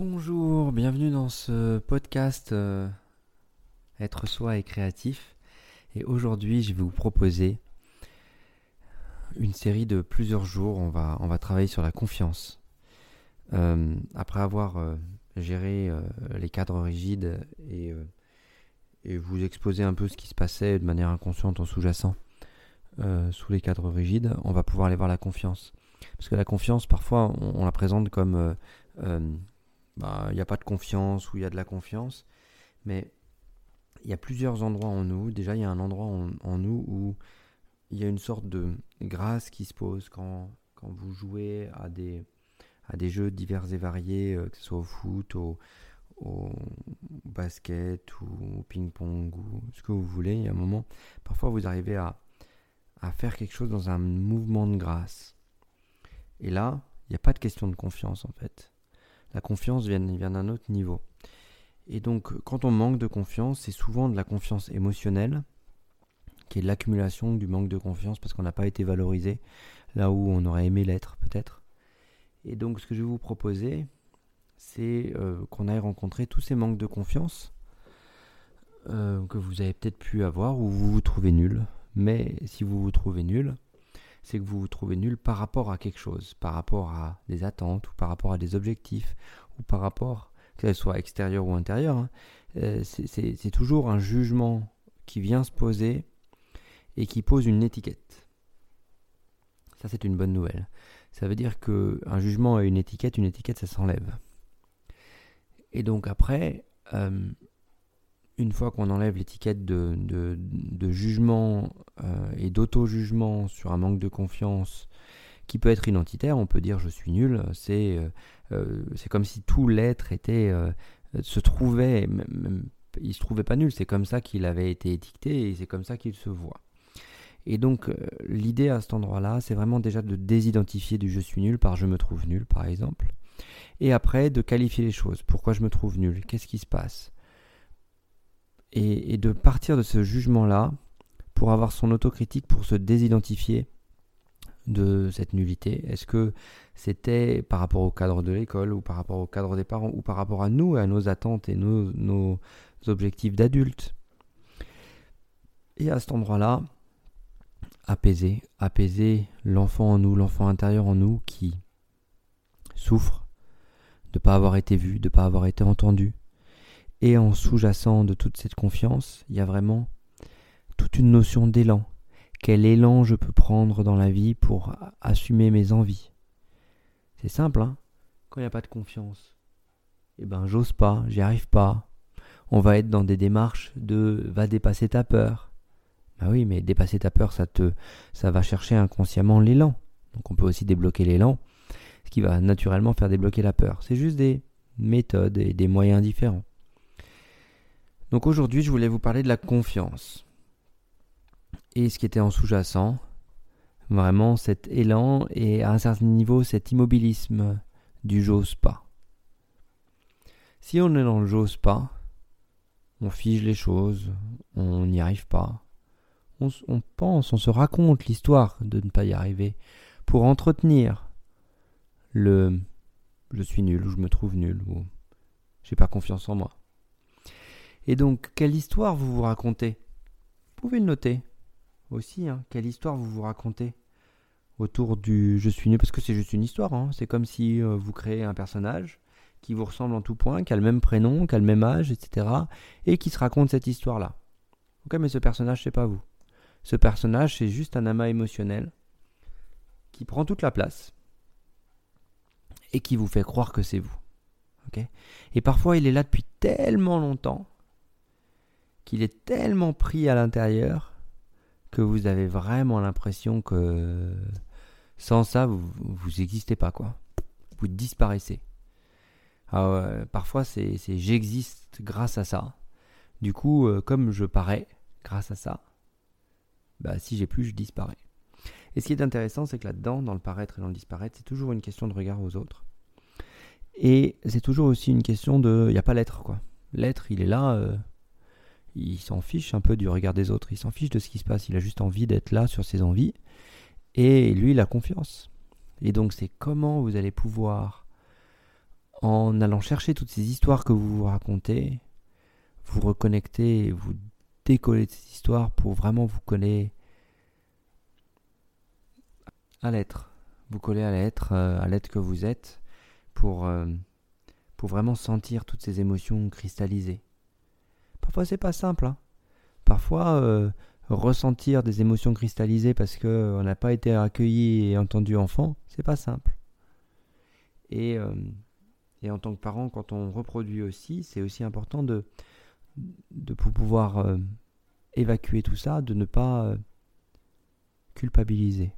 Bonjour, bienvenue dans ce podcast euh, Être soi et créatif. Et aujourd'hui, je vais vous proposer une série de plusieurs jours. On va, travailler sur la confiance. Euh, après avoir euh, géré les cadres rigides et, vous exposer un peu ce qui se passait de manière inconsciente en sous-jacent sous les cadres rigides, on va pouvoir aller voir la confiance. Parce que la confiance, parfois, on la présente comme bah, n'y a pas de confiance ou il y a de la confiance. Mais il y a plusieurs endroits en nous. Déjà, il y a un endroit en, nous où il y a une sorte de grâce qui se pose quand, quand vous jouez à des, à des jeux divers et variés, euh, que ce soit au foot, au, au basket ou au ping-pong ou ce que vous voulez. Il y a un moment, parfois vous arrivez à, à faire quelque chose dans un mouvement de grâce. Et là, il n'y a pas de question de confiance en fait la confiance vient, d'un autre niveau. Et donc, quand on manque de confiance, c'est souvent de la confiance émotionnelle, qui est l'accumulation du manque de confiance parce qu'on n'a pas été valorisé là où on aurait aimé l'être, peut-être. Et donc, ce que je vais vous proposer, c'est euh, qu'on aille rencontrer tous ces manques de confiance euh, que vous avez peut-être pu avoir ou vous vous trouvez nul. Mais si vous vous trouvez nul, c'est que vous vous trouvez nul par rapport à quelque chose, par rapport à des attentes, ou par rapport à des objectifs, ou par rapport, que ce soit extérieur ou intérieur. Hein. Euh, c'est toujours un jugement qui vient se poser et qui pose une étiquette. Ça, c'est une bonne nouvelle. Ça veut dire qu'un jugement a une étiquette, une étiquette, ça s'enlève. Et donc après, euh, une fois qu'on enlève l'étiquette de, jugement euh, et d'auto-jugement sur un manque de confiance qui peut être identitaire, on peut dire je suis nul, c'est euh, euh, comme si tout l'être était se trouvait, il se trouvait pas nul, c'est comme ça qu'il avait été étiqueté et c'est comme ça qu'il se voit. Et donc l'idée à cet endroit-là, c'est vraiment déjà de désidentifier du je suis nul par je me trouve nul par exemple, et après de qualifier les choses. Pourquoi je me trouve nul? Qu'est-ce qui se passe? Et, de partir de ce jugement-là pour avoir son autocritique, pour se désidentifier de cette nullité. Est-ce que c'était par rapport au cadre de l'école ou par rapport au cadre des parents ou par rapport à nous, à nos attentes et nos, nos objectifs d'adultes? Et à cet endroit-là, apaiser, apaiser l'enfant en nous, l'enfant intérieur en nous qui souffre de ne pas avoir été vu, de ne pas avoir été entendu, et en sous-jacent de toute cette confiance, il y a vraiment toute une notion d'élan. Quel élan je peux prendre dans la vie pour assumer mes envies? C'est simple, hein Quand il n'y a pas de confiance, eh ben j'ose pas, j'y arrive pas. On va être dans des démarches de va dépasser ta peur. Bah oui, mais dépasser ta peur, ça te ça va chercher inconsciemment l'élan. Donc on peut aussi débloquer l'élan, ce qui va naturellement faire débloquer la peur. C'est juste des méthodes et des moyens différents. Donc aujourd'hui, je voulais vous parler de la confiance. Et ce qui était en sous-jacent, vraiment cet élan et à un certain niveau cet immobilisme du j'ose pas. Si on est dans le j'ose pas, on fige les choses, on n'y arrive pas. On, on, pense, on se raconte l'histoire de ne pas y arriver pour entretenir le je suis nul ou je me trouve nul ou j'ai pas confiance en moi. Et donc, quelle histoire vous vous racontez? Vous pouvez le noter aussi. Hein, quelle histoire vous vous racontez? Autour du je suis nul Parce que c'est juste une histoire. Hein. C'est comme si euh, vous créez un personnage qui vous ressemble en tout point, qui a le même prénom, qui a le même âge, etc. Et qui se raconte cette histoire-là. Ok, mais ce personnage, c'est pas vous. Ce personnage, c'est juste un amas émotionnel qui prend toute la place et qui vous fait croire que c'est vous. Ok? Et parfois, il est là depuis tellement longtemps qu'il est tellement pris à l'intérieur que vous avez vraiment l'impression que sans ça, vous n'existez pas, quoi. Vous disparaissez. parfois, c'est j'existe grâce à ça. Du coup, euh, comme je parais grâce à ça, bah, si j'ai plus, je disparais. Et ce qui est intéressant, c'est que là-dedans, dans le paraître et dans le disparaître, c'est toujours une question de regard aux autres. Et c'est toujours aussi une question de. Il n'y a pas l'être, quoi. L'être, il est là. Euh, il s'en fiche un peu du regard des autres, il s'en fiche de ce qui se passe, il a juste envie d'être là sur ses envies, et lui, il a confiance. Et donc c'est comment vous allez pouvoir en allant chercher toutes ces histoires que vous vous racontez, vous reconnectez et vous décollez de ces histoires pour vraiment vous coller à l'être. Vous coller à l'être, euh, à l'être que vous êtes, pour, euh, pour vraiment sentir toutes ces émotions cristallisées. Parfois c'est pas simple. Hein. Parfois euh, ressentir des émotions cristallisées parce qu'on n'a pas été accueilli et entendu enfant, c'est pas simple. Et, et en tant que parent, quand on reproduit aussi, c'est aussi important de, pouvoir euh, évacuer tout ça, de ne pas euh, culpabiliser.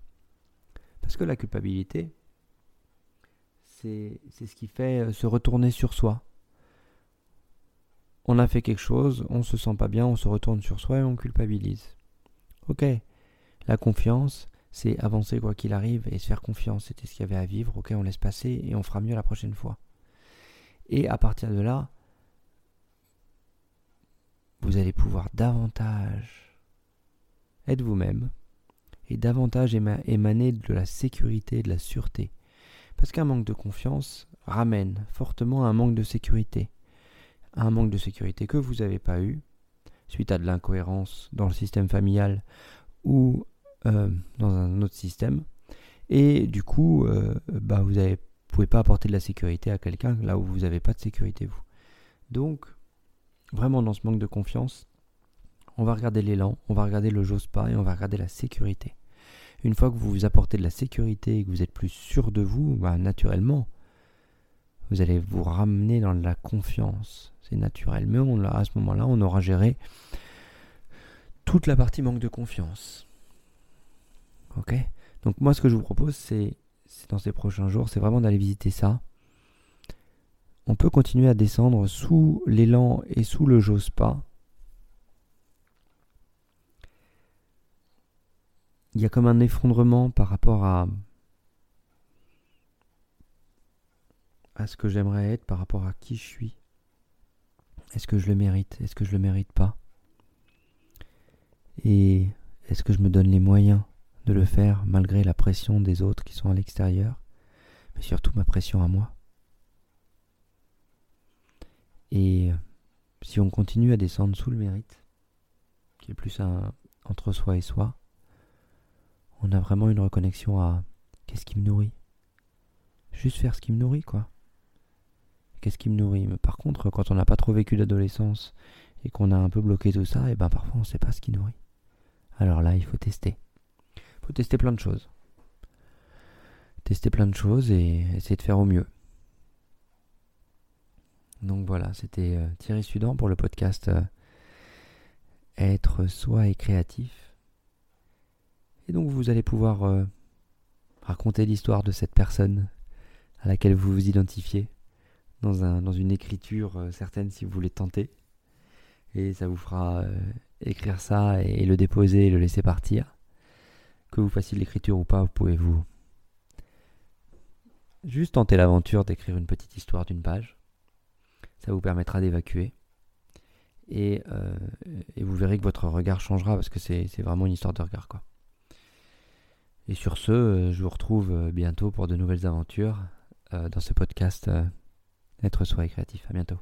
Parce que la culpabilité, c'est ce qui fait euh, se retourner sur soi. On a fait quelque chose, on se sent pas bien, on se retourne sur soi et on culpabilise. Ok, la confiance, c'est avancer quoi qu'il arrive et se faire confiance. C'était ce qu'il y avait à vivre. Ok, on laisse passer et on fera mieux la prochaine fois. Et à partir de là, vous allez pouvoir davantage être vous-même et davantage émaner de la sécurité de la sûreté. Parce qu'un manque de confiance ramène fortement à un manque de sécurité. Un manque de sécurité que vous n'avez pas eu, suite à de l'incohérence dans le système familial ou euh, dans un autre système. Et du coup, euh, bah, vous ne pouvez pas apporter de la sécurité à quelqu'un là où vous n'avez pas de sécurité vous. Donc, vraiment dans ce manque de confiance, on va regarder l'élan, on va regarder le j'ose pas et on va regarder la sécurité. Une fois que vous vous apportez de la sécurité et que vous êtes plus sûr de vous, bah, naturellement, vous allez vous ramener dans la confiance. C'est naturel. Mais à ce moment-là, on aura géré toute la partie manque de confiance. Ok? Donc moi, ce que je vous propose, c'est dans ces prochains jours, c'est vraiment d'aller visiter ça on peut continuer à descendre sous l'élan et sous le j'ose pas. Il y a comme un effondrement par rapport à, à ce que j'aimerais être, par rapport à qui je suis. Est-ce que je le mérite? Est-ce que je le mérite pas? Et est-ce que je me donne les moyens de le faire malgré la pression des autres qui sont à l'extérieur, mais surtout ma pression à moi? Et si on continue à descendre sous le mérite, qui est plus un entre soi et soi, on a vraiment une reconnexion à qu'est-ce qui me nourrit? Juste faire ce qui me nourrit, quoi. Qu'est-ce qui me nourrit? Mais par contre, quand on n'a pas trop vécu d'adolescence et qu'on a un peu bloqué tout ça, et eh ben parfois on ne sait pas ce qui nourrit. Alors là, il faut tester. Il faut tester plein de choses. Tester plein de choses et essayer de faire au mieux. Donc voilà, c'était euh, Thierry Sudan pour le podcast euh, Être soi et créatif. Et donc vous allez pouvoir euh, raconter l'histoire de cette personne à laquelle vous vous identifiez dans, un, dans une écriture certaine si vous voulez tenter. Et ça vous fera écrire ça et, le déposer et le laisser partir. Que vous fassiez de l'écriture ou pas, vous pouvez vous juste tenter l'aventure d'écrire une petite histoire d'une page ça vous permettra d'évacuer. Euh, et, vous verrez que votre regard changera parce que c'est vraiment une histoire de regard. Quoi. Et sur ce, euh, je vous retrouve euh, bientôt pour de nouvelles aventures dans ce podcast Être soi et créatif. À bientôt.